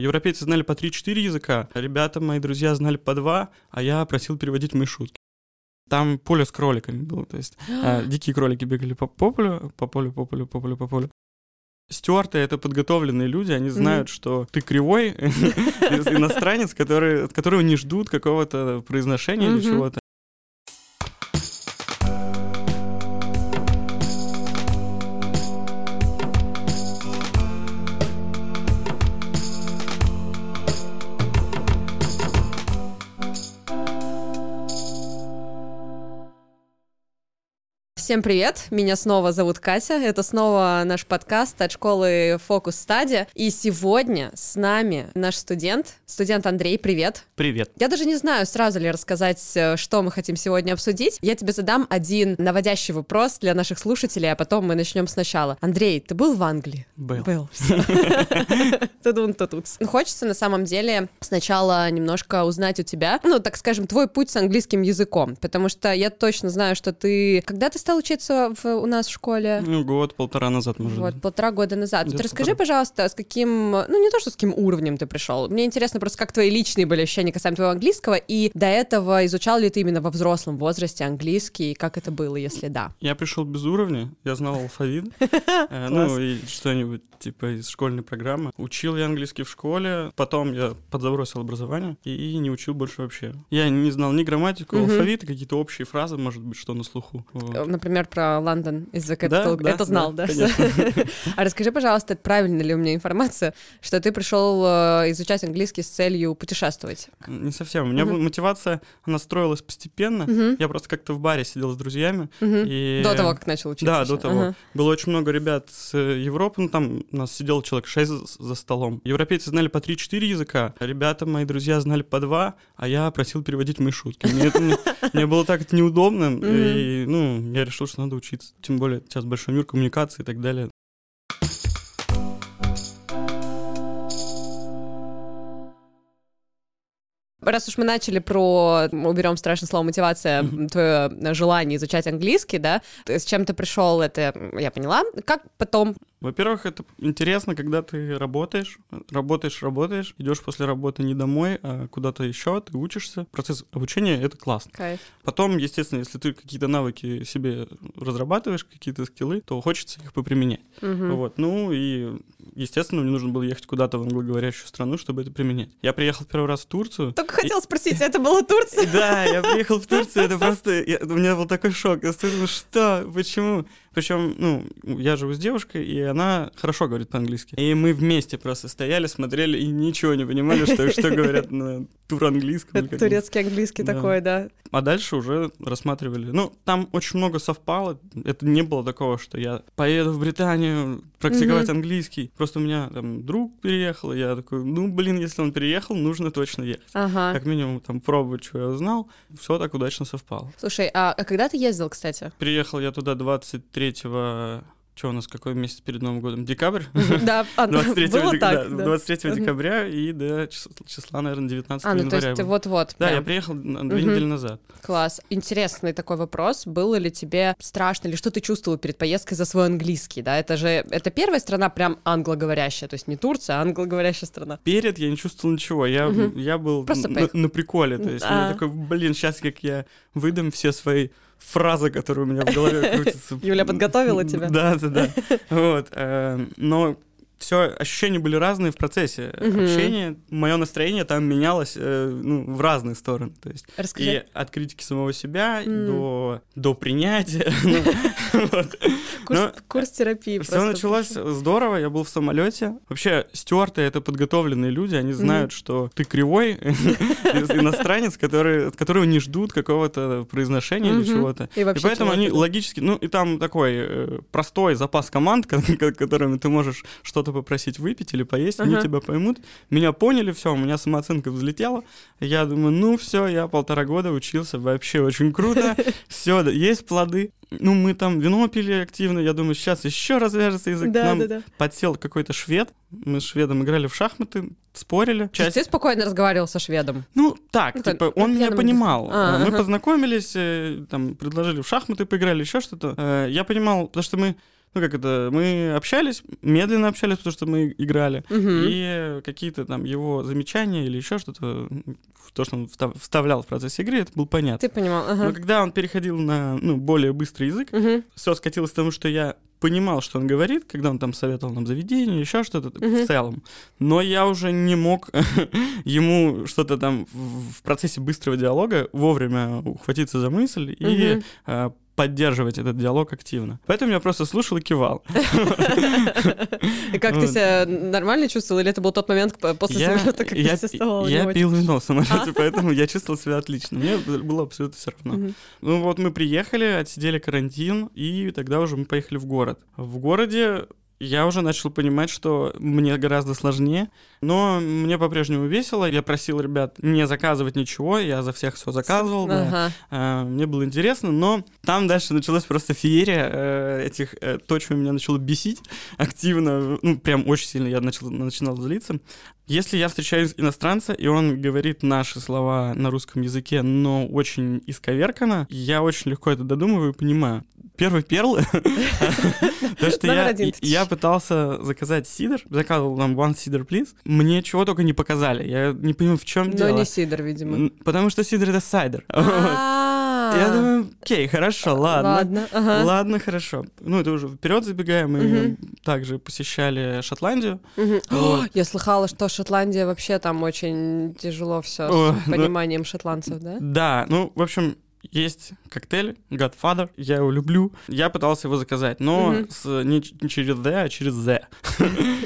Европейцы знали по 3-4 языка, ребята, мои друзья, знали по 2, а я просил переводить мои шутки. Там поле с кроликами было, то есть э, дикие кролики бегали по, по полю, по полю, по полю, по полю, по полю. Стюарты — это подготовленные люди, они знают, mm-hmm. что ты кривой иностранец, который, от которого не ждут какого-то произношения mm-hmm. или чего-то. Всем привет! Меня снова зовут Катя. Это снова наш подкаст от школы Фокус Стадия. И сегодня с нами наш студент, студент Андрей. Привет! Привет! Я даже не знаю, сразу ли рассказать, э, что мы хотим сегодня обсудить. Я тебе задам один наводящий вопрос для наших слушателей, а потом мы начнем сначала. Андрей, ты был в Англии? Был. Был. Тудун тут. Хочется на самом деле сначала немножко узнать у тебя, ну, так скажем, твой путь с английским языком, потому что я точно знаю, что ты... Когда ты стал учиться в, у нас в школе? Ну, год-полтора назад, может Вот, полтора года назад. Вот расскажи, пожалуйста, с каким, ну, не то, что с каким уровнем ты пришел. Мне интересно просто, как твои личные были ощущения касаемо твоего английского, и до этого изучал ли ты именно во взрослом возрасте английский, и как это было, если да? Я пришел без уровня, я знал алфавит, э, ну, и что-нибудь типа из школьной программы. Учил я английский в школе, потом я подзабросил образование и не учил больше вообще. Я не знал ни грамматику, алфавита, какие-то общие фразы, может быть, что на слуху. Например, например, про Лондон из The Capital. Да, это да, знал, да? да? а расскажи, пожалуйста, правильно ли у меня информация, что ты пришел э, изучать английский с целью путешествовать? Не совсем. У меня uh-huh. мотивация, она строилась постепенно. Uh-huh. Я просто как-то в баре сидел с друзьями. Uh-huh. И... До того, как начал учиться? Да, еще. до того. Uh-huh. Было очень много ребят с Европы, ну там у нас сидел человек 6 за столом. Европейцы знали по 3-4 языка, ребята, мои друзья, знали по 2, а я просил переводить мои шутки. Мне, это, мне было так это неудобно, и, ну, я решил решил, что надо учиться. Тем более сейчас большой мир коммуникации и так далее. Раз уж мы начали про, уберем страшное слово мотивация, твое желание изучать английский, да, с чем ты пришел, это я поняла. Как потом во-первых, это интересно, когда ты работаешь, работаешь, работаешь, идешь после работы не домой, а куда-то еще, ты учишься. Процесс обучения — это классно. Кайф. Потом, естественно, если ты какие-то навыки себе разрабатываешь, какие-то скиллы, то хочется их поприменять. Угу. Вот. Ну и, естественно, мне нужно было ехать куда-то в англоговорящую страну, чтобы это применять. Я приехал первый раз в Турцию. Только хотел и... спросить, это была Турция? Да, я приехал в Турцию, это просто... У меня был такой шок. Я что? Почему? Причем, ну, я живу с девушкой, и она хорошо говорит по-английски. И мы вместе просто стояли, смотрели и ничего не понимали, что, что говорят на тур-английском. Турецкий английский такой, да. А дальше уже рассматривали. Ну, там очень много совпало. Это не было такого, что я поеду в Британию практиковать английский. Просто у меня там друг переехал, и я такой, ну, блин, если он переехал, нужно точно ехать. Ага. Как минимум там пробовать, что я узнал. Все так удачно совпало. Слушай, а, а когда ты ездил, кстати? Приехал я туда 23 23 что у нас, какой месяц перед Новым годом? Декабрь? Да, 23, было дек... так, да, 23 декабря и до числа, наверное, 19 а, ну, января. то есть вот-вот. Да, я приехал две недели назад. Класс. Интересный такой вопрос. Было ли тебе страшно, или что ты чувствовал перед поездкой за свой английский, да? Это же, это первая страна прям англоговорящая, то есть не Турция, а англоговорящая страна. Перед я не чувствовал ничего, я, я был на, на приколе, то есть а. я такой, блин, сейчас как я выдам все свои фраза, которая у меня в голове крутится. Юля подготовила тебя. Да, да, да. Вот. Э, но все ощущения были разные в процессе угу. общения. Мое настроение там менялось э, ну, в разные стороны. То есть Расскажи. и от критики самого себя mm. до, до принятия. Ну, курс терапии. Все началось здорово. Я был в самолете. Вообще, стюарты это подготовленные люди. Они знают, что ты кривой иностранец, от которого не ждут какого-то произношения или чего-то. И поэтому они логически. Ну, и там такой э, простой запас команд, которыми ты можешь что-то что-то попросить выпить или поесть, ага. они тебя поймут. Меня поняли, все, у меня самооценка взлетела. Я думаю, ну все, я полтора года учился, вообще очень круто. Все, есть плоды. Ну, мы там вино пили активно, я думаю, сейчас еще развяжется язык. Да, Нам да, да. подсел какой-то швед, мы с шведом играли в шахматы, спорили. Часть... Ты спокойно разговаривал со шведом? Ну, так, ну, типа, он меня понимал. А, мы ага. познакомились, э, там, предложили в шахматы поиграли, еще что-то. Э, я понимал, потому что мы ну как это, мы общались, медленно общались, потому что мы играли, и какие-то там его замечания или еще что-то, то, что он вставлял в процесс игры, это было понятно. Ты понимал, ага. Но когда он переходил на ну, более быстрый язык, угу. все скатилось к тому, что я понимал, что он говорит, когда он там советовал нам заведение, еще что-то uh-huh. в целом. Но я уже не мог ему что-то там в процессе быстрого диалога вовремя ухватиться за мысль uh-huh. и поддерживать этот диалог активно. Поэтому я просто слушал и кивал. И как ты себя нормально чувствовал, или это был тот момент после самолета, как ты вставал? Я пил вино в самолете, поэтому я чувствовал себя отлично. Мне было абсолютно все равно. Ну вот мы приехали, отсидели карантин, и тогда уже мы поехали в город. В городе я уже начал понимать, что мне гораздо сложнее, но мне по-прежнему весело. Я просил ребят не заказывать ничего, я за всех все заказывал. Ага. Да. А, мне было интересно, но там дальше началась просто феерия э, этих, э, то, что меня начало бесить активно, ну, прям очень сильно я начал, начинал злиться. Если я встречаю иностранца, и он говорит наши слова на русском языке, но очень исковеркано, я очень легко это додумываю и понимаю. Первый перл, то, что я пытался заказать сидр, заказывал нам one cider, please, мне чего только не показали, я не понимаю, в чем дело. Но не сидр, видимо. Потому что сидр — это сайдер. Я думаю, окей, хорошо, ладно. Ладно, ага. ладно, хорошо. Ну, это уже вперед забегаем. Мы угу. также посещали Шотландию. Угу. Вот. О, я слыхала, что Шотландия вообще там очень тяжело все с ну пониманием шотландцев, да? Да, ну, в общем, есть коктейль Godfather, я его люблю. Я пытался его заказать, но mm-hmm. с, не, не через The, а через Z.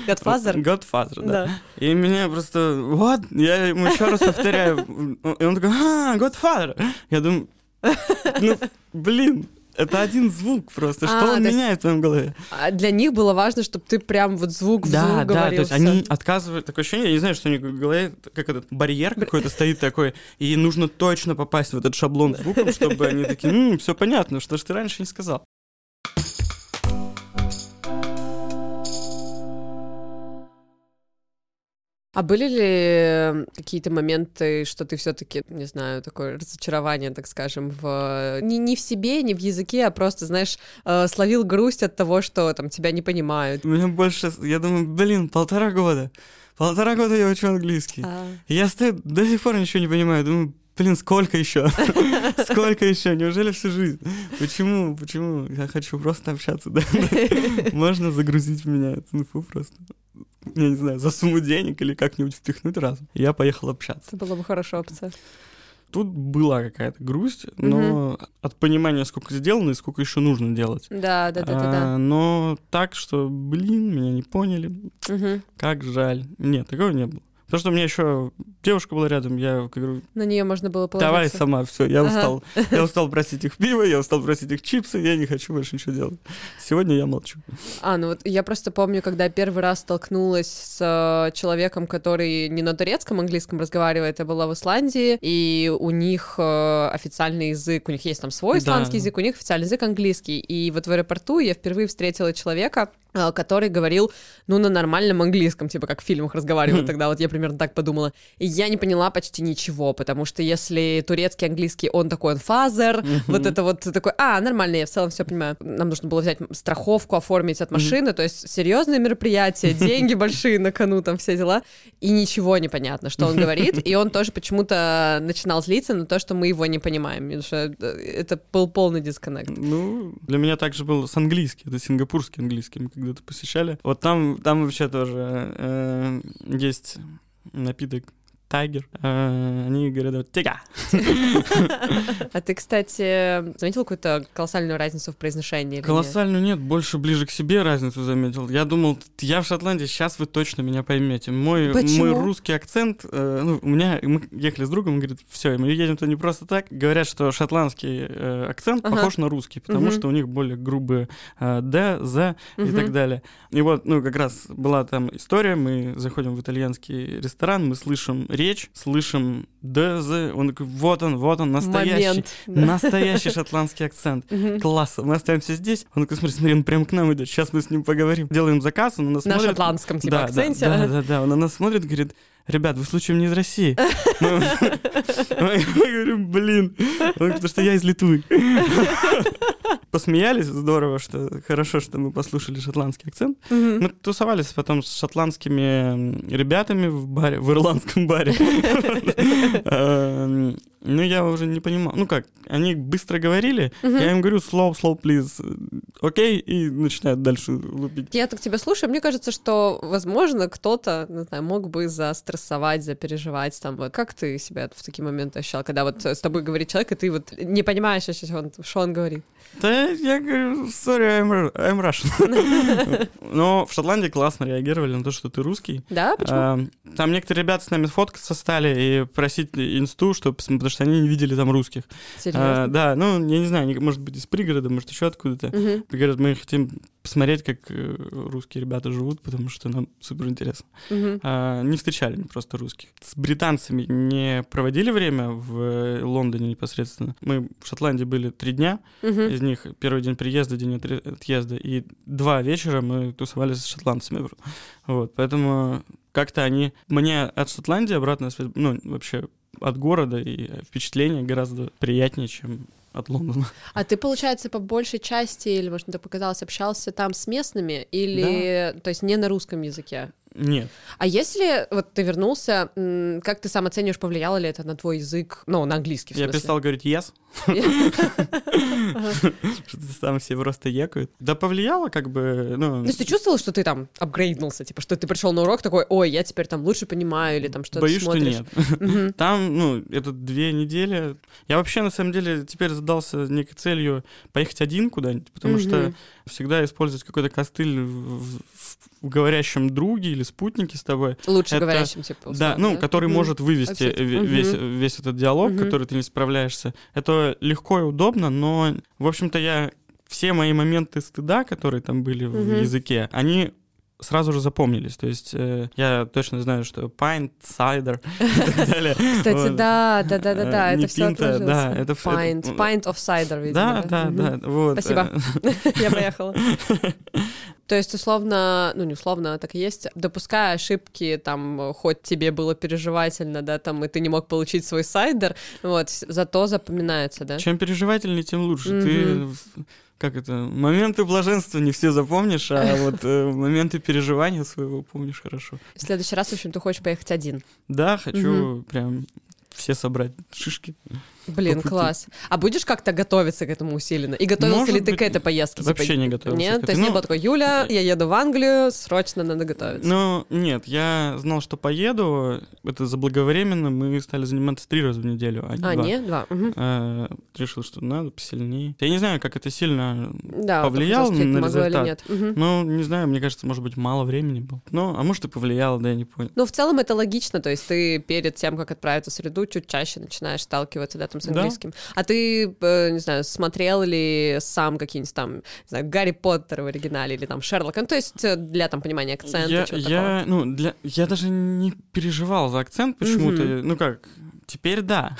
Godfather? Godfather, да. да. И меня просто, вот, я ему еще раз повторяю. И он такой, а, Godfather. Я думаю, ну, блин, это один звук просто. Что а, он меняет в твоем голове? А для них было важно, чтобы ты прям вот звук в да, звук да, говорил. Да, то есть они отказывают. Такое ощущение, я не знаю, что у них в голове, как этот барьер какой-то стоит такой, и нужно точно попасть в этот шаблон звуков, чтобы они такие, все понятно, что ж ты раньше не сказал. А были ли какие-то моменты, что ты все-таки, не знаю, такое разочарование, так скажем, в не, не в себе, не в языке, а просто, знаешь, э, словил грусть от того, что там тебя не понимают? У меня больше, я думаю, блин, полтора года. Полтора года я учу английский. А. Я стою, до сих пор ничего не понимаю. Думаю, блин, сколько еще? Сколько еще? Неужели всю жизнь? Почему? Почему? Я хочу просто общаться? Можно загрузить в меня эту инфу просто я не знаю, за сумму денег или как-нибудь впихнуть раз. Я поехал общаться. Это была бы хорошая опция. Тут была какая-то грусть, но угу. от понимания, сколько сделано и сколько еще нужно делать. Да, да, да, да, да. А, но так, что, блин, меня не поняли. Угу. Как жаль. Нет, такого не было. Потому что у меня еще девушка была рядом, я говорю... На нее можно было положиться. Давай сама, все, я ага. устал. Я устал просить их пиво, я устал просить их чипсы, я не хочу больше ничего делать. Сегодня я молчу. А, ну вот я просто помню, когда первый раз столкнулась с э, человеком, который не на турецком английском разговаривает, я была в Исландии, и у них э, официальный язык, у них есть там свой исландский да. язык, у них официальный язык английский. И вот в аэропорту я впервые встретила человека, э, который говорил, ну, на нормальном английском, типа, как в фильмах разговаривают тогда, вот я примерно так подумала. И я не поняла почти ничего, потому что если турецкий, английский, он такой, он фазер, mm-hmm. вот это вот такой, а, нормально, я в целом все понимаю. Нам нужно было взять страховку, оформить от машины, mm-hmm. то есть серьезные мероприятия, деньги большие на кону, там все дела, и ничего не понятно, что он говорит, и он тоже почему-то начинал злиться на то, что мы его не понимаем, потому что это был полный дисконнект. Ну, для меня также был с английским, это сингапурский английский, мы когда-то посещали. Вот там, там вообще тоже э, есть напиток Тайгер. А, они говорят, тига. А ты, кстати, заметил какую-то колоссальную разницу в произношении? Колоссальную нет? больше ближе к себе разницу заметил. Я думал, я в Шотландии, сейчас вы точно меня поймете. Мой, мой русский акцент, э, ну, у меня, мы ехали с другом, он говорит, все, мы едем туда не просто так. Говорят, что шотландский э, акцент похож на русский, потому что у них более грубые э, «д», «з» и так далее. И вот, ну, как раз была там история, мы заходим в итальянский ресторан, мы слышим речь, слышим ДЗ, он такой, вот он, вот он, настоящий, Момент, да. настоящий шотландский акцент. Класс, мы остаемся здесь. Он такой, смотри, смотри, он прям к нам идет, сейчас мы с ним поговорим. Делаем заказ, он на нас на смотрит. Шотландском типа да, акценте. Да, да, да, да, он на нас смотрит, говорит, ребят, вы случаем не из России? Мы говорим, блин, потому что я из Литвы. посмеялись, здорово, что хорошо, что мы послушали шотландский акцент. Мы тусовались потом с шотландскими ребятами в баре, в ирландском баре. Эм, ну, я уже не понимал. Ну как, они быстро говорили, я им говорю slow, slow, please, окей, и начинают дальше лупить. Я так тебя слушаю, мне кажется, что, возможно, кто-то, не знаю, мог бы застрессовать, запереживать там. Вот. Как ты себя в такие моменты ощущал, когда вот с тобой говорит человек, и ты вот не понимаешь, что он, что он говорит? Да, я говорю, sorry, I'm, I'm Russian. Но в Шотландии классно реагировали на то, что ты русский. Да? Почему? А, там некоторые ребята с нами фоткаться стали и просить инсту, чтобы, потому что они не видели там русских. Серьезно? А, да, ну, я не знаю, может быть, из пригорода, может, еще откуда-то. Говорят, мы хотим посмотреть, как э, русские ребята живут, потому что нам супер интересно. Угу. А, не встречали просто русских. С британцами не проводили время в Лондоне непосредственно. Мы в Шотландии были три дня, угу. из них первый день приезда, день отъезда, и два вечера мы тусовались с шотландцами. Вот, поэтому как-то они... Мне от Шотландии обратно, ну, вообще от города и впечатление гораздо приятнее, чем от Лондона. А ты, получается, по большей части, или, может, это показалось, общался там с местными, или, да. то есть, не на русском языке? Нет. А если вот ты вернулся, как ты сам оцениваешь, повлияло ли это на твой язык, ну, на английский, Я перестал говорить yes. Что-то там все просто екают. Да повлияло как бы, ну... То есть ты чувствовал, что ты там апгрейднулся, типа, что ты пришел на урок такой, ой, я теперь там лучше понимаю, или там что-то Боюсь, что нет. Там, ну, это две недели. Я вообще, на самом деле, теперь задался некой целью поехать один куда-нибудь, потому что всегда использовать какой-то костыль в говорящем друге или спутнике с тобой. Лучше это, говорящем, типа. Условно, да, ну, да? который угу. может вывести угу. весь, весь этот диалог, угу. который ты не справляешься. Это легко и удобно, но, в общем-то, я все мои моменты стыда, которые там были угу. в языке, они сразу же запомнились. То есть э, я точно знаю, что pint, cider и так далее. Кстати, да, да, да, да, да, это все Да, это pint, pint of cider, видимо. Да, да, да, вот. Спасибо, я поехала. То есть, условно, ну, не условно, а так и есть, допуская ошибки, там, хоть тебе было переживательно, да, там, и ты не мог получить свой сайдер, вот, зато запоминается, да? Чем переживательнее, тем лучше. Mm-hmm. Ты как это, моменты блаженства не все запомнишь, а вот э, моменты переживания своего помнишь хорошо. В следующий раз, в общем, ты хочешь поехать один? Да, хочу угу. прям все собрать шишки. Блин, класс. А будешь как-то готовиться к этому усиленно? И готовился Может ли ты быть, к этой поездке? Вообще типа, не готовился. Нет? То есть ну, не было такой, Юля, я еду в Англию, срочно надо готовиться. Ну, нет, я знал, что поеду. Это заблаговременно. Мы стали заниматься три раза в неделю, а не а, два. нет? Два. Угу. А, решил, что надо посильнее. Я не знаю, как это сильно да, повлияло на результат. Или нет. Угу. Ну, не знаю, мне кажется, может быть, мало времени было. Ну, а может и повлияло, да, я не понял. Ну, в целом это логично. То есть ты перед тем, как отправиться в среду, чуть чаще начинаешь сталкиваться, да, там с английским. Да. А ты, э, не знаю, смотрел ли сам какие-нибудь там, не знаю, Гарри Поттер в оригинале или там Шерлок? Ну, то есть э, для там понимания акцента, я, я, такого. ну, для, я даже не переживал за акцент почему-то. Mm-hmm. Ну как, Теперь да.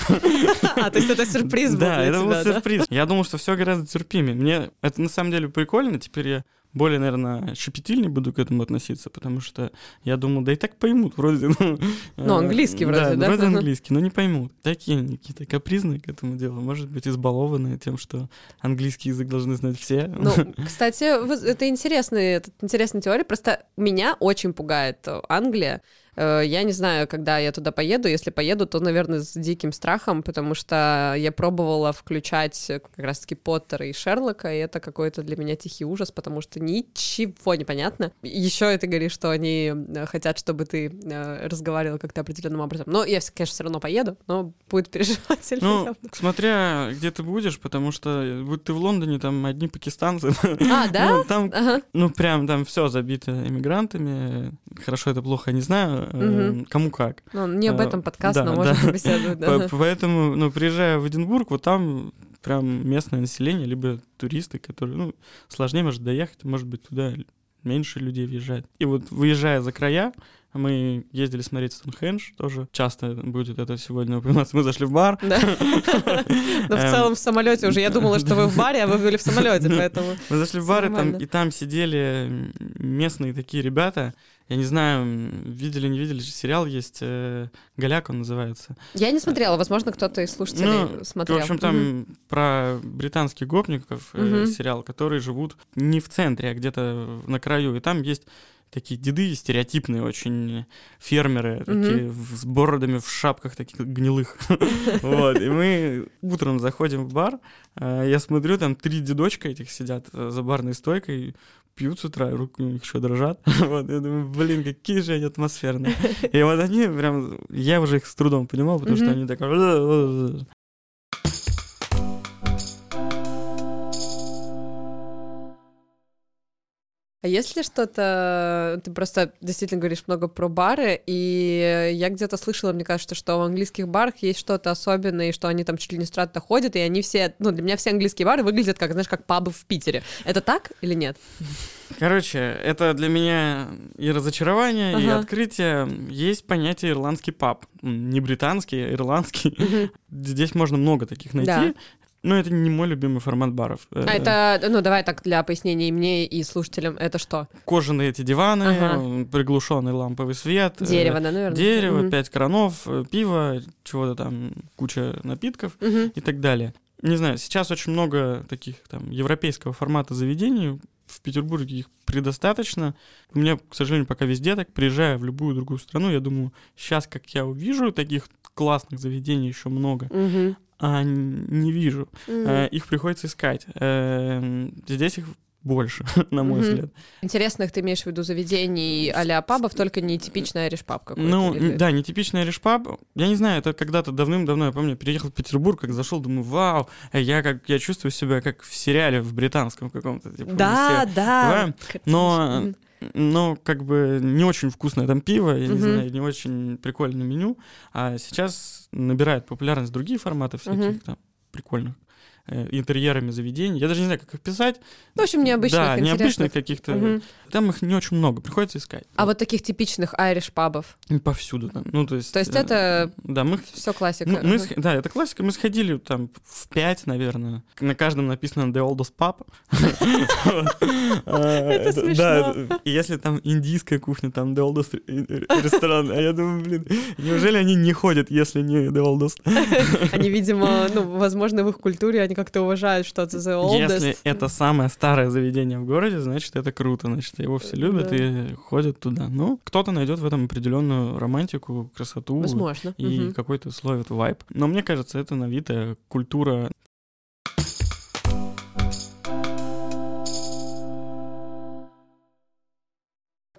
А, то есть это сюрприз был Да, это был сюрприз. Я думал, что все гораздо терпимее. Мне это на самом деле прикольно. Теперь я более, наверное, щепетильнее буду к этому относиться, потому что я думал, да и так поймут вроде. Ну, ну английский вроде, да? Да, вроде английский, но не поймут. Такие они какие-то капризные к этому делу, может быть, избалованные тем, что английский язык должны знать все. Ну, кстати, это интересная, это интересная теория, просто меня очень пугает Англия, Э, я не знаю, когда я туда поеду. Если поеду, то, наверное, с диким страхом, потому что я пробовала включать как раз-таки Поттера и Шерлока, и это какой-то для меня тихий ужас, потому что ничего не понятно. Еще это говоришь, что они э, хотят, чтобы ты э, разговаривал как-то определенным образом. Но я, конечно, все равно поеду, но будет переживательно. Ну, смотря где ты будешь, потому что будь ты в Лондоне, там одни пакистанцы. А, да? Ну, там, ага. ну, прям там все забито иммигрантами. Хорошо это плохо, не знаю угу. кому как. Ну, не об этом подкаст, да, но можно да. побеседовать. Да. Поэтому, ну, приезжая в Эдинбург, вот там прям местное население, либо туристы, которые, ну, сложнее, может, доехать, может быть, туда меньше людей въезжает. И вот выезжая за края, мы ездили смотреть Стоунхендж, тоже часто будет это сегодня упоминаться. Мы зашли в бар. Да. Но в эм, целом в самолете уже. Я думала, что вы в баре, а вы были в самолете, поэтому... Мы зашли в бар, и там сидели местные такие ребята. Я не знаю, видели, не видели, сериал есть, э, «Голяк» он называется. Я не смотрела, возможно, кто-то из слушателей ну, смотрел. В общем, там угу. про британских гопников э, угу. сериал, которые живут не в центре, а где-то на краю. И там есть такие деды стереотипные очень фермеры, mm-hmm. такие с бородами в шапках таких гнилых. вот, и мы утром заходим в бар, а, я смотрю, там три дедочка этих сидят э, за барной стойкой, пьют с утра, руки у них еще дрожат. вот, я думаю, блин, какие же они атмосферные. и вот они прям, я уже их с трудом понимал, потому что они так А если что-то... Ты просто действительно говоришь много про бары, и я где-то слышала, мне кажется, что в английских барах есть что-то особенное, и что они там чуть ли не стратно ходят, и они все... Ну, для меня все английские бары выглядят как, знаешь, как пабы в Питере. Это так или нет? Короче, это для меня и разочарование, ага. и открытие. Есть понятие ирландский паб. Не британский, а ирландский. Угу. Здесь можно много таких найти. Да. Ну, это не мой любимый формат баров. А это, ну, давай так для пояснения и мне, и слушателям, это что? Кожаные эти диваны, ага. приглушенный ламповый свет. Э, дерево, да, наверное. Дерево, угу. пять кранов, э, пиво, чего-то там, куча напитков угу. и так далее. Не знаю, сейчас очень много таких там европейского формата заведений, в Петербурге их предостаточно. У меня, к сожалению, пока везде так, приезжая в любую другую страну, я думаю, сейчас, как я увижу таких классных заведений еще много, угу а, не вижу. Mm-hmm. Их приходится искать. Э, здесь их больше, на мой mm-hmm. взгляд. Интересных ты имеешь в виду заведений а-ля пабов, только не типичный айриш-паб какой-то? Ну, или... да, не типичный айриш-паб. Я не знаю, это когда-то давным-давно, я помню, переехал в Петербург, как зашел, думаю, вау, я как я чувствую себя как в сериале в британском каком-то. Типа, да, да. Но mm-hmm но как бы не очень вкусное там пиво, я не знаю, не очень прикольное меню. А сейчас набирает популярность другие форматы всяких там прикольных. Э, интерьерами заведений. Я даже не знаю, как их писать. В общем, необычных, Да, необычных каких-то. Угу. Там их не очень много, приходится искать. А вот таких типичных айриш пабов? Повсюду там. Ну, то есть... То есть это да, мы, все классика? Мы, мы, да, это классика. Мы сходили там в пять, наверное. На каждом написано The Oldest Pub. Это смешно. Да, если там индийская кухня, там The Oldest ресторан. А я думаю, блин, неужели они не ходят, если не The Oldest? Они, видимо, ну, возможно, в их культуре они как-то уважают что-то за oldest. Если это самое старое заведение в городе, значит, это круто, значит, его все любят да. и ходят туда. Ну, кто-то найдет в этом определенную романтику, красоту. Возможно. И угу. какой-то словит вайб. Но мне кажется, это навитая культура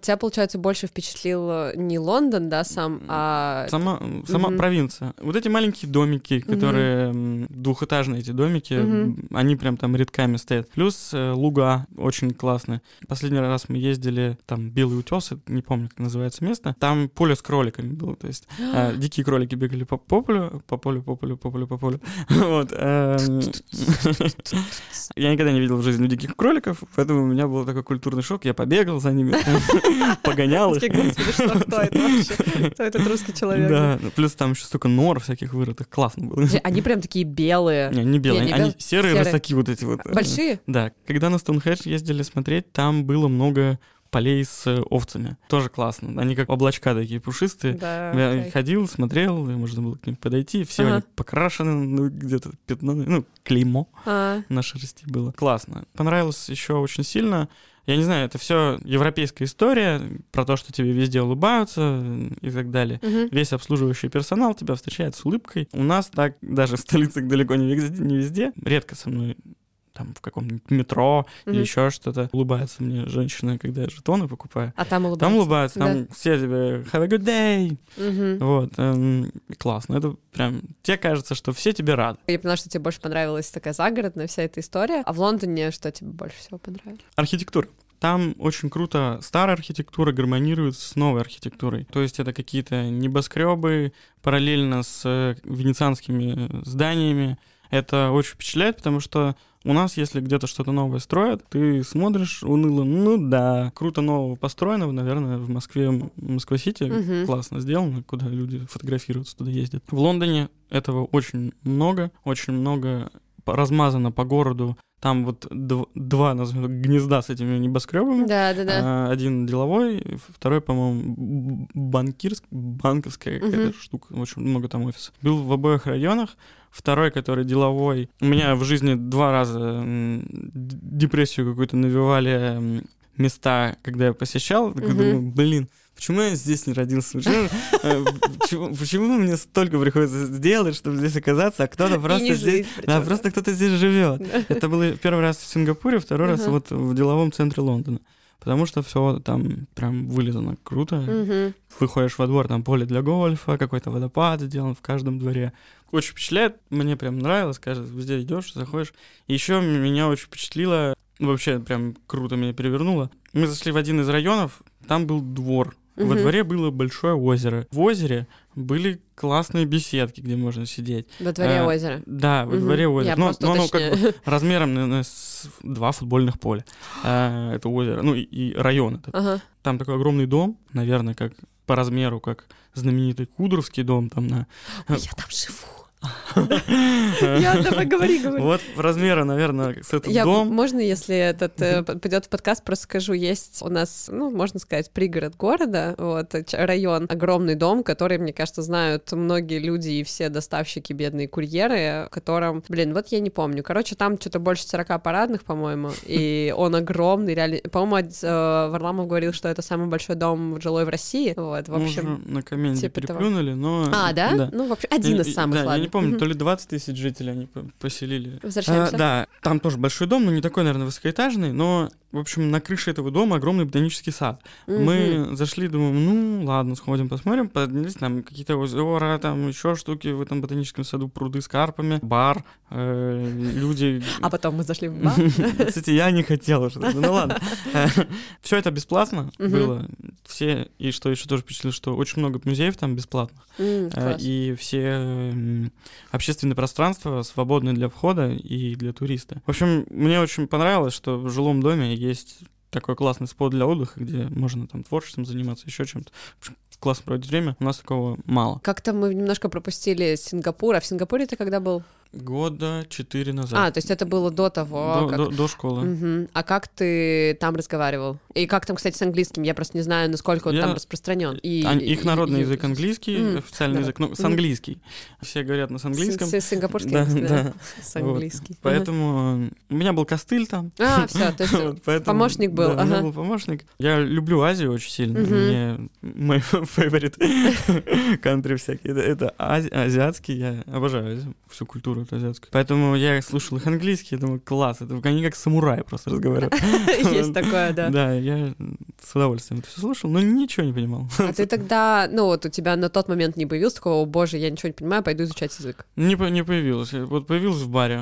Тебя, получается, больше впечатлил э, не Лондон, да, сам, а... Сама, сама mm-hmm. провинция. Вот эти маленькие домики, которые mm-hmm. двухэтажные эти домики, mm-hmm. они прям там редками стоят. Плюс э, луга очень классные. Последний раз мы ездили, там, Белый утес, не помню, как называется место, там поле с кроликами было, то есть э, дикие кролики бегали по, по полю, по полю, по полю, по полю, по полю. вот. Эм, я никогда не видел в жизни диких кроликов, поэтому у меня был такой культурный шок, я побегал за ними. погонял их. Господи, что, кто это вообще? Кто этот русский человек? Да, плюс там еще столько нор всяких вырытых, классно было. Они прям такие белые. Не, не белые, они серые рысаки вот эти вот. Большие? Да, когда на Стоунхедж ездили смотреть, там было много полей с овцами. Тоже классно. Они как облачка такие пушистые. Да, Я okay. ходил, смотрел, можно было к ним подойти. Все ага. они покрашены, ну, где-то пятно, ну, клеймо а. на шерсти было. Классно. Понравилось еще очень сильно. Я не знаю, это все европейская история про то, что тебе везде улыбаются и так далее. Угу. Весь обслуживающий персонал тебя встречает с улыбкой. У нас так даже в столицах далеко не везде, не везде. Редко со мной там в каком-нибудь метро mm-hmm. или еще что-то. Улыбается мне женщина, когда я жетоны покупаю. А там улыбаются? Там улыбаются, там да. все тебе have a good day. Mm-hmm. Вот, эм, классно. Это прям, тебе кажется, что все тебе рады. Я поняла, что тебе больше понравилась такая загородная вся эта история. А в Лондоне что тебе больше всего понравилось? Архитектура. Там очень круто старая архитектура гармонирует с новой архитектурой. То есть это какие-то небоскребы параллельно с э, венецианскими зданиями. Это очень впечатляет, потому что у нас, если где-то что-то новое строят, ты смотришь уныло, ну да, круто нового построенного, наверное, в Москве, Москва-Сити угу. классно сделано, куда люди фотографируются, туда ездят. В Лондоне этого очень много, очень много размазано по городу. Там вот дв- два назовем, гнезда с этими небоскребами. Да, да, да. А, один деловой, второй, по-моему, банкирск, банковская какая-то Мгм. штука. Очень много там офисов. Был в обоих районах. Второй, который деловой. У меня в жизни два раза депрессию какую-то навевали места, когда я посещал. Мгм. думаю, блин, почему я здесь не родился? Почему, э, почему, почему мне столько приходится сделать, чтобы здесь оказаться, а кто-то просто здесь... жить Да, просто кто-то здесь живет. Да. Это было первый раз в Сингапуре, второй раз Ага. вот в деловом центре Лондона. Потому что все там прям вылизано круто. Мгм. Выходишь во двор, там поле для гольфа, какой-то водопад сделан в каждом дворе. Очень впечатляет, мне прям нравилось, кажется, везде идешь, заходишь. Еще меня очень впечатлило, вообще прям круто меня перевернуло. Мы зашли в один из районов, там был двор. Во Мгм. дворе было большое озеро. В озере были классные беседки, где можно сидеть. Во дворе А, озера. Да, во Мгм. дворе озера. Я Ну, просто ну, оно как бы размером, наверное, с два футбольных поля. А, это озеро. Ну, и, и район этот. Ага. Там такой огромный дом, наверное, как по размеру, как знаменитый Кудровский дом там на... Ой, Я там живу. Я, давай, говори, говори. Вот размера, наверное, с этот дом. можно, если этот э, пойдет в подкаст, просто скажу, есть у нас, ну, можно сказать, пригород города, вот, район, огромный дом, который, мне кажется, знают многие люди и все доставщики, бедные курьеры, которым, блин, вот я не помню, короче, там что-то больше 40 парадных, по-моему, и он огромный, реально, по-моему, э, Варламов говорил, что это самый большой дом жилой в России, вот, в общем... на комменде типа переплюнули, но... А, да? Ну, вообще, один из самых, ладно. Помню, то ли 20 тысяч жителей они по- поселили. Возвращаемся. А, да, там тоже большой дом, но не такой, наверное, высокоэтажный, но, в общем, на крыше этого дома огромный ботанический сад. Мгм. Мы зашли, думаем, ну, ладно, сходим, посмотрим. Поднялись, там какие-то озера, там еще штуки в этом ботаническом саду, пруды с карпами, бар, э, люди... А потом мы зашли в бар. Кстати, я не хотел уже. Ну ладно. Все это бесплатно было. Все, и что еще тоже впечатлило, что очень много музеев там бесплатных. Э. И все общественные пространства свободны для входа и для туриста. В общем, мне очень понравилось, что в жилом доме есть такой классный спот для отдыха, где можно там творчеством заниматься, еще чем-то. Классно проводить время. У нас такого мало. Как-то мы немножко пропустили Сингапур, а в Сингапуре ты когда был? Года четыре назад. А, то есть это было до того, до, как... до- до школы. Мгм. А как ты там разговаривал? И как там, кстати, с английским? Я просто не знаю, насколько он Я- там распространен. И, Ань- их народный и- язык английский, М, официальный да. язык, ну, с английский. Все говорят на с английском. С- с- Сингапурский Да, язык, да. С Вот. английский. Поэтому э, у меня был костыль там. Ага. А, все, то есть Вот, поэтому- помощник был, Да, у меня ага. был помощник. Я люблю Азию очень сильно. Мне мой favorite country всякие. Это, это ази- азиатский. Я обожаю всю культуру эту азиатскую. Поэтому я слушал их английский, я думаю, класс. Это они как самураи просто разговаривают. есть такое, да. Да, я с удовольствием это все слушал, но ничего не понимал. А ты тогда, ну вот у тебя на тот момент не появился такого, о боже, я ничего не понимаю, пойду изучать язык. Не, не появилось. Вот появилось в баре,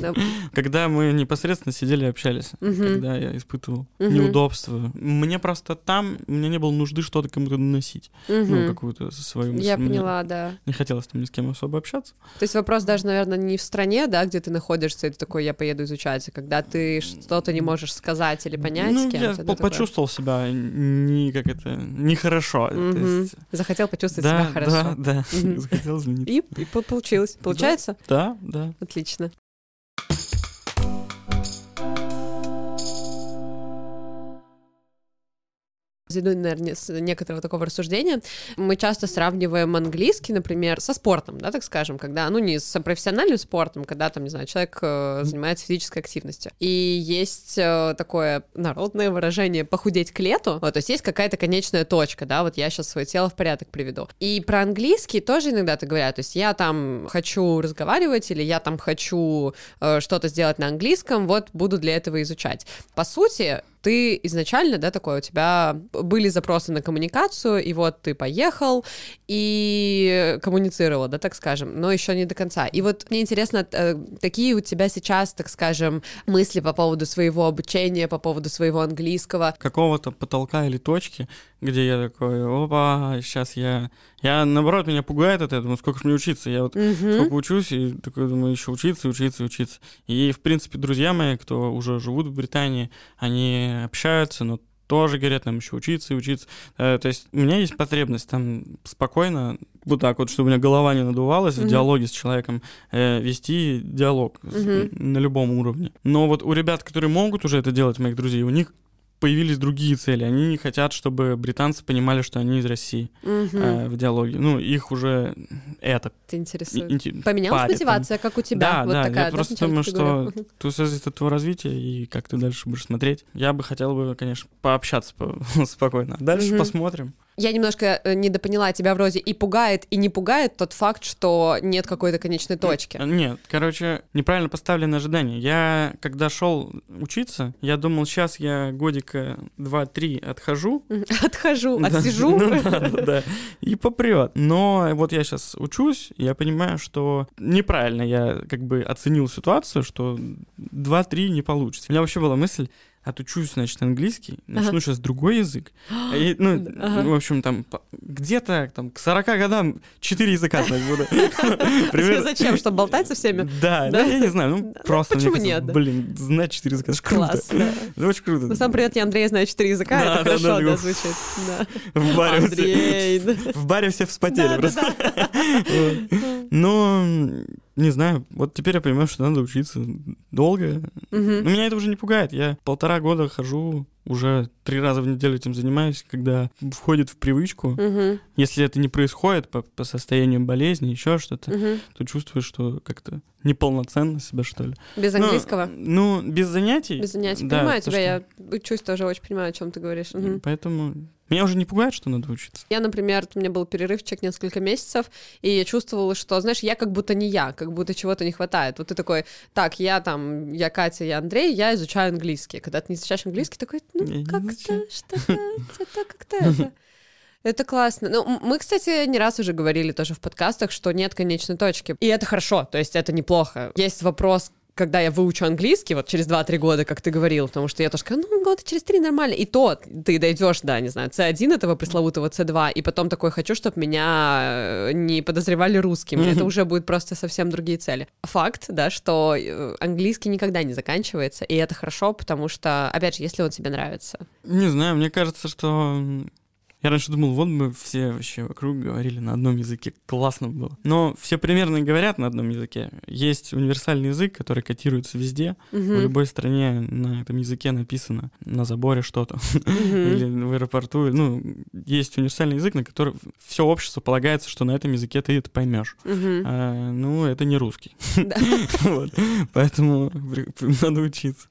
Да. когда мы непосредственно сидели и общались. Когда я испытывал Мгм. неудобства. Мне просто там, у меня не было нужды что-то кому-то наносить. Ну, какую-то свою мысль. Я Мне поняла, да. Не хотелось там ни с кем особо общаться. То есть вопрос даже, наверное, не в стране, да, где ты находишься, и ты такой, я поеду изучать, а когда ты что-то не можешь сказать или понять ну, с кем-то. я это почувствовал себя не как это, нехорошо. Мгм. есть, Захотел почувствовать да, себя хорошо. да, да, захотел изменить. И, и по- получилось. Получается? Да, да. Отлично. Зайду, наверное, некоторого такого рассуждения. Мы часто сравниваем английский, например, со спортом, да, так скажем, когда, ну, не с профессиональным спортом, когда, там, не знаю, человек э, занимается физической активностью. И есть э, такое народное выражение «похудеть к лету», вот, то есть есть какая-то конечная точка, да, вот я сейчас свое тело в порядок приведу. И про английский тоже иногда это говорят, то есть я там хочу разговаривать или я там хочу э, что-то сделать на английском, вот буду для этого изучать. По сути, ты изначально, да, такой, у тебя были запросы на коммуникацию, и вот ты поехал и коммуницировал, да, так скажем, но еще не до конца. И вот мне интересно, э, какие у тебя сейчас, так скажем, мысли по поводу своего обучения, по поводу своего английского? Какого-то потолка или точки, где я такой, опа, сейчас я... Я, наоборот, меня пугает это, я думаю, сколько ж мне учиться? Я вот Мгм. сколько учусь, и такой думаю, еще учиться, учиться, учиться. И, в принципе, друзья мои, кто уже живут в Британии, они общаются, но тоже говорят, нам еще учиться и учиться. Э, то есть у меня есть потребность там спокойно, вот так вот, чтобы у меня голова не надувалась, mm-hmm. в диалоге с человеком, э, вести диалог mm-hmm. на любом уровне. Но вот у ребят, которые могут уже это делать, моих друзей, у них появились другие цели. Они не хотят, чтобы британцы понимали, что они из России угу. э, в диалоге. Ну, их уже это... Ты интересует. Ин- Поменялась парит, мотивация, там. как у тебя? Да, вот да. Такая, я да, просто думаю, что тут зависит от твоего развития и как ты дальше будешь смотреть. Я бы хотел бы, конечно, пообщаться спокойно. Дальше угу. посмотрим я немножко э, недопоняла тебя вроде и пугает, и не пугает тот факт, что нет какой-то конечной точки. Нет, короче, неправильно поставлены ожидания. Я, когда шел учиться, я думал, сейчас я годика 2-3 отхожу. Отхожу, отсижу. Ну да, да, и попрет. Но вот я сейчас учусь, я понимаю, что неправильно я как бы оценил ситуацию, что 2-3 не получится. У меня вообще была мысль, отучусь, значит, английский, начну ага. сейчас другой язык. И, ну, ага. в общем, там, где-то там, к 40 годам 4 языка знать буду. Зачем? Чтобы болтать со всеми? Да, да, я не знаю, ну, просто Почему нет? Блин, знать 4 языка, это круто. Это очень круто. Ну, сам привет, я Андрей, знаю 4 языка, это хорошо, да, звучит. В баре Андрей. В баре все вспотели просто. Но не знаю, вот теперь я понимаю, что надо учиться долго. Угу. Но меня это уже не пугает. Я полтора года хожу, уже три раза в неделю этим занимаюсь, когда входит в привычку. Угу. Если это не происходит по, по состоянию болезни, еще что-то, угу. то чувствуешь, что как-то неполноценно себя, что ли. Без английского? Ну, ну без занятий. Без занятий. Да, понимаю тебя, что... я учусь тоже, очень понимаю, о чем ты говоришь. Угу. Поэтому меня уже не пугает, что надо учиться. Я, например, у меня был перерывчик несколько месяцев, и я чувствовала, что, знаешь, я как будто не я, как будто чего-то не хватает. Вот ты такой, так, я там, я Катя, я Андрей, я изучаю английский. Когда ты не изучаешь английский, такой, ну, как-то, что-то, это как-то это... Это классно. Ну, мы, кстати, не раз уже говорили тоже в подкастах, что нет конечной точки. И это хорошо, то есть это неплохо. Есть вопрос, когда я выучу английский, вот через 2-3 года, как ты говорил, потому что я тоже сказала, ну, года через 3 нормально. И то ты дойдешь, да, не знаю, C1 этого пресловутого C2, и потом такой хочу, чтобы меня э, не подозревали русским. Mm-hmm. Это уже будет просто совсем другие цели. Факт, да, что э, английский никогда не заканчивается, и это хорошо, потому что, опять же, если он тебе нравится. Не знаю, мне кажется, что я раньше думал, вот мы все вообще вокруг говорили на одном языке, классно было. Но все примерно говорят на одном языке. Есть универсальный язык, который котируется везде. Угу. В любой стране на этом языке написано на заборе что-то. Угу. Или в аэропорту. Ну, есть универсальный язык, на который все общество полагается, что на этом языке ты это поймешь. Угу. А, ну, это не русский. Поэтому надо учиться.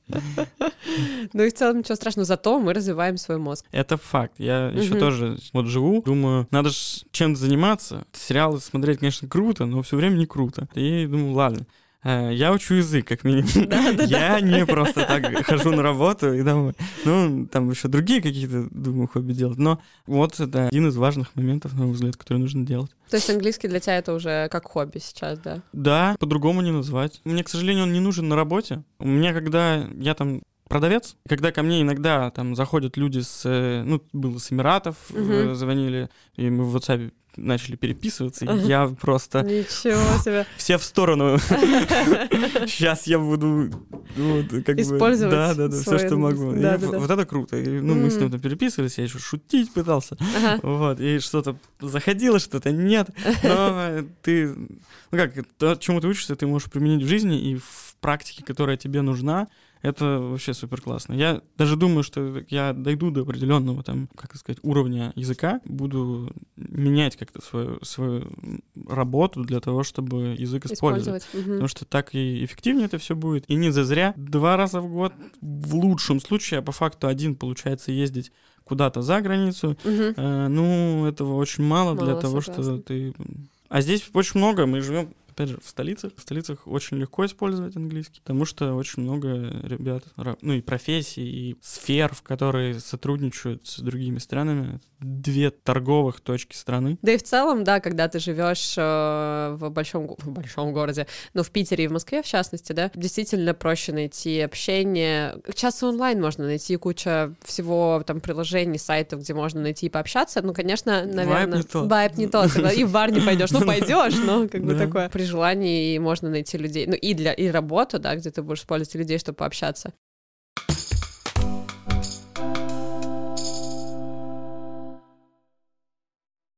Ну и в целом ничего страшного, зато мы развиваем свой мозг. Это факт. Я еще тоже тоже вот живу, думаю, надо же чем-то заниматься. Сериалы смотреть, конечно, круто, но все время не круто. И думаю, ладно, э, я учу язык, как минимум. Да, да, я да. не просто так хожу на работу и домой. Ну, там еще другие какие-то, думаю, хобби делать. Но вот это один из важных моментов, на мой взгляд, который нужно делать. То есть английский для тебя это уже как хобби сейчас, да? Да, по-другому не назвать. Мне, к сожалению, он не нужен на работе. У меня, когда я там продавец. Когда ко мне иногда там заходят люди с, э, ну, было с Эмиратов, угу. звонили, и мы в WhatsApp начали переписываться, и я просто... Ничего себе. Все в сторону. Сейчас я буду вот, как Использовать бы, Да, да, да, все, что могу. Да, да, вот это круто. И, ну, мы с ним там переписывались, я еще шутить пытался. Ага. Вот, и что-то заходило, что-то нет. Но ты... Ну как, то, чему ты учишься, ты можешь применить в жизни и в практике, которая тебе нужна, это вообще супер классно. Я даже думаю, что я дойду до определенного там, как сказать, уровня языка, буду менять как-то свою, свою работу для того, чтобы язык использовать. использовать. Угу. Потому что так и эффективнее это все будет. И не зазря. Два раза в год, в лучшем случае, а по факту один получается ездить куда-то за границу. Угу. Э, ну, этого очень мало, мало для того, согласна. что ты... А здесь очень много, мы живем опять же, в столицах. В столицах очень легко использовать английский, потому что очень много ребят, ну и профессий, и сфер, в которые сотрудничают с другими странами. Две торговых точки страны. Да и в целом, да, когда ты живешь э, в большом, в большом городе, ну, в Питере и в Москве, в частности, да, действительно проще найти общение. Часто онлайн можно найти куча всего, там, приложений, сайтов, где можно найти и пообщаться. Ну, конечно, наверное... Вайп не тот. Вайп не тот. И в бар не пойдешь. Ну, пойдешь, но как бы такое желании можно найти людей. Ну, и для и работу, да, где ты будешь использовать людей, чтобы пообщаться.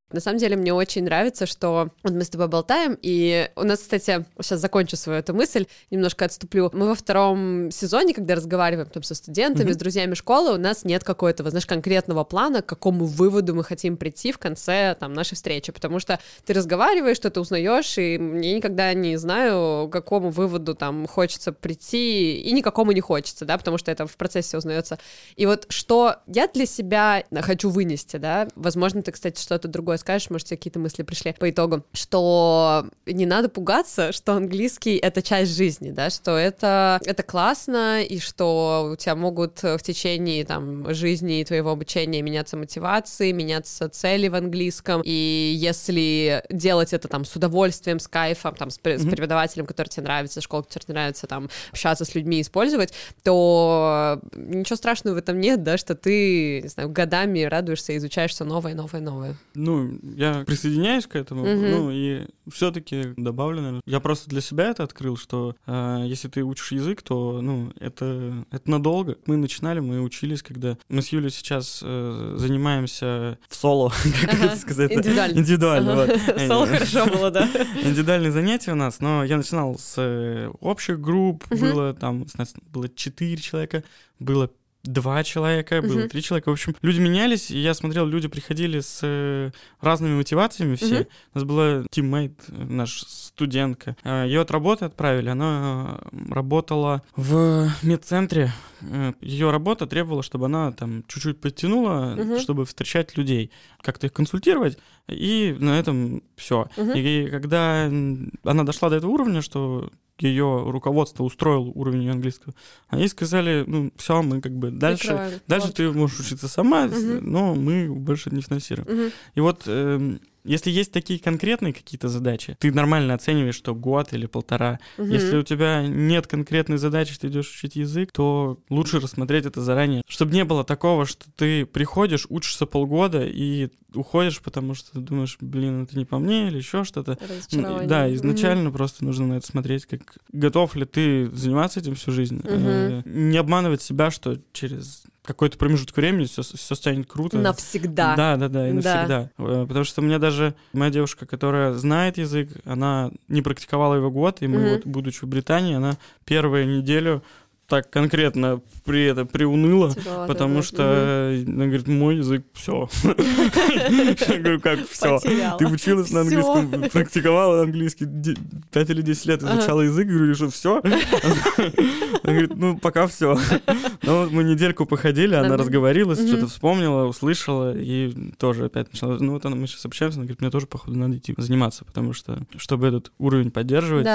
На самом деле мне очень нравится, что вот мы с тобой болтаем, и у нас, кстати, сейчас закончу свою эту мысль, немножко отступлю. Мы во втором сезоне, когда разговариваем там со студентами, mm-hmm. с друзьями школы, у нас нет какого-то, знаешь, конкретного плана, к какому выводу мы хотим прийти в конце там нашей встречи, потому что ты разговариваешь, что-то узнаешь, и мне никогда не знаю, к какому выводу там хочется прийти, и никакому не хочется, да, потому что это в процессе узнается. И вот что я для себя хочу вынести, да, возможно, ты, кстати, что-то другое такое скажешь, может, тебе какие-то мысли пришли по итогу, что не надо пугаться, что английский — это часть жизни, да, что это, это классно, и что у тебя могут в течение там, жизни и твоего обучения меняться мотивации, меняться цели в английском, и если делать это там с удовольствием, с кайфом, там, с, mm-hmm. с преподавателем, который тебе нравится, школа, которая тебе нравится, там, общаться с людьми, использовать, то ничего страшного в этом нет, да, что ты, не знаю, годами радуешься изучаешь все новое, новое, новое. Ну, я присоединяюсь к этому, угу. ну и все-таки добавлю, наверное. Я просто для себя это открыл, что э, если ты учишь язык, то ну это это надолго. Мы начинали, мы учились, когда мы с Юлей сейчас э, занимаемся в соло, как ага. это сказать? Индивидуально. Индивидуально. Ага. Вот. Соло хорошо было, да. Индивидуальные занятия у нас, но я начинал с э, общих групп, было там, у нас было четыре человека, было два человека, было uh-huh. три человека. В общем, люди менялись, и я смотрел, люди приходили с э, разными мотивациями все. Uh-huh. У нас была тиммейт, наш студентка. А, Ее от работы отправили, она работала в медцентре. Э, Ее работа требовала, чтобы она там чуть-чуть подтянула, uh-huh. чтобы встречать людей, как-то их консультировать, и на этом все. Uh-huh. И когда она дошла до этого уровня, что ее руководство устроил уровень английского, они сказали, ну, все, мы как бы дальше, дальше ты можешь учиться сама, угу. но мы больше не финансируем. Угу. И вот э, если есть такие конкретные какие-то задачи, ты нормально оцениваешь, что год или полтора. Угу. Если у тебя нет конкретной задачи, ты идешь учить язык, то лучше рассмотреть это заранее. Чтобы не было такого, что ты приходишь, учишься полгода и уходишь, потому что ты думаешь, блин, это не по мне или еще что-то. Да, изначально угу. просто нужно на это смотреть, как готов ли ты заниматься этим всю жизнь. Угу. Не обманывать себя, что через какой-то промежуток времени все, все станет круто. Навсегда. Да, да, да, и навсегда. Да. Э, потому что у меня даже моя девушка, которая знает язык, она не практиковала его год, и мы угу. вот, будучи в Британии, она первую неделю так конкретно при этом приуныла, Тяжело, потому да, что угу. она говорит, мой язык все. Я говорю, как все? Ты училась на английском, практиковала английский 5 или 10 лет, изучала язык, говорю, что все? Она говорит, ну, пока все. Ну, мы недельку походили, она разговорилась, что-то вспомнила, услышала, и тоже опять начала, ну, вот она, мы сейчас общаемся, она говорит, мне тоже, походу, надо идти заниматься, потому что, чтобы этот уровень поддерживать...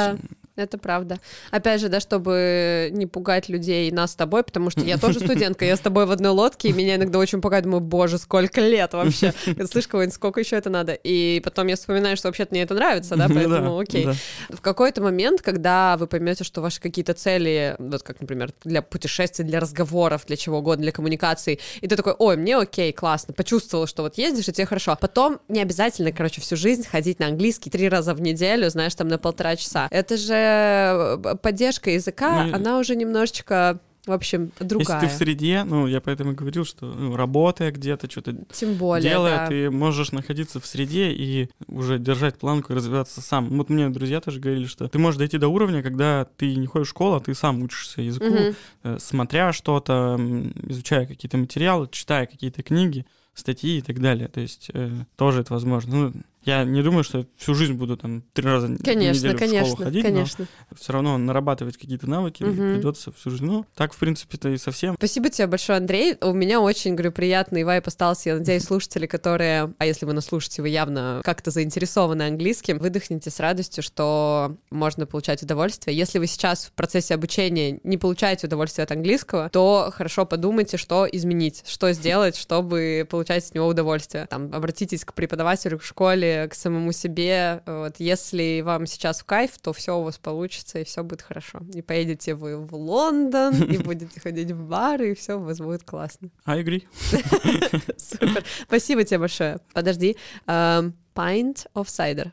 Это правда. Опять же, да, чтобы не пугать людей нас с тобой, потому что я тоже студентка, я с тобой в одной лодке, и меня иногда очень пугает, думаю, боже, сколько лет вообще, слышь, кого-нибудь, сколько еще это надо? И потом я вспоминаю, что вообще-то мне это нравится, да, поэтому окей. В какой-то момент, когда вы поймете, что ваши какие-то цели, вот как, например, для путешествий, для разговоров, для чего угодно, для коммуникации, и ты такой, ой, мне окей, классно, почувствовал, что вот ездишь, и тебе хорошо. Потом не обязательно, короче, всю жизнь ходить на английский три раза в неделю, знаешь, там на полтора часа. Это же э, поддержка языка, ну, она уже немножечко в общем, другая. Если ты в среде, ну, я поэтому говорил, что ну, работая где-то, что-то Тем более, делая, да. ты можешь находиться в среде и уже держать планку и развиваться сам. Вот мне друзья тоже говорили, что ты можешь дойти до уровня, когда ты не ходишь в школу, а ты сам учишься языку, угу. э, смотря что-то, изучая какие-то материалы, читая какие-то книги статьи и так далее. То есть э, тоже это возможно. Ну, я не думаю, что всю жизнь буду там три раза конечно, в неделю конечно, в школу ходить, конечно. но все равно нарабатывать какие-то навыки угу. придется всю жизнь. Ну, так, в принципе-то и совсем. Спасибо тебе большое, Андрей. У меня очень, говорю, приятный вайп остался. Я надеюсь, слушатели, которые, а если вы нас слушаете, вы явно как-то заинтересованы английским, выдохните с радостью, что можно получать удовольствие. Если вы сейчас в процессе обучения не получаете удовольствие от английского, то хорошо подумайте, что изменить, что сделать, чтобы получать с него удовольствие. Там, обратитесь к преподавателю в школе, к самому себе. Вот, если вам сейчас в кайф, то все у вас получится, и все будет хорошо. И поедете вы в Лондон, и будете ходить в бары, и все у вас будет классно. I agree. Супер. Спасибо тебе большое. Подожди. Um, pint of cider.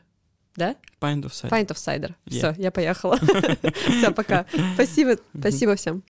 Да? Pint of cider. Pint of cider. Yeah. Все, я поехала. Все, пока. Спасибо, спасибо всем.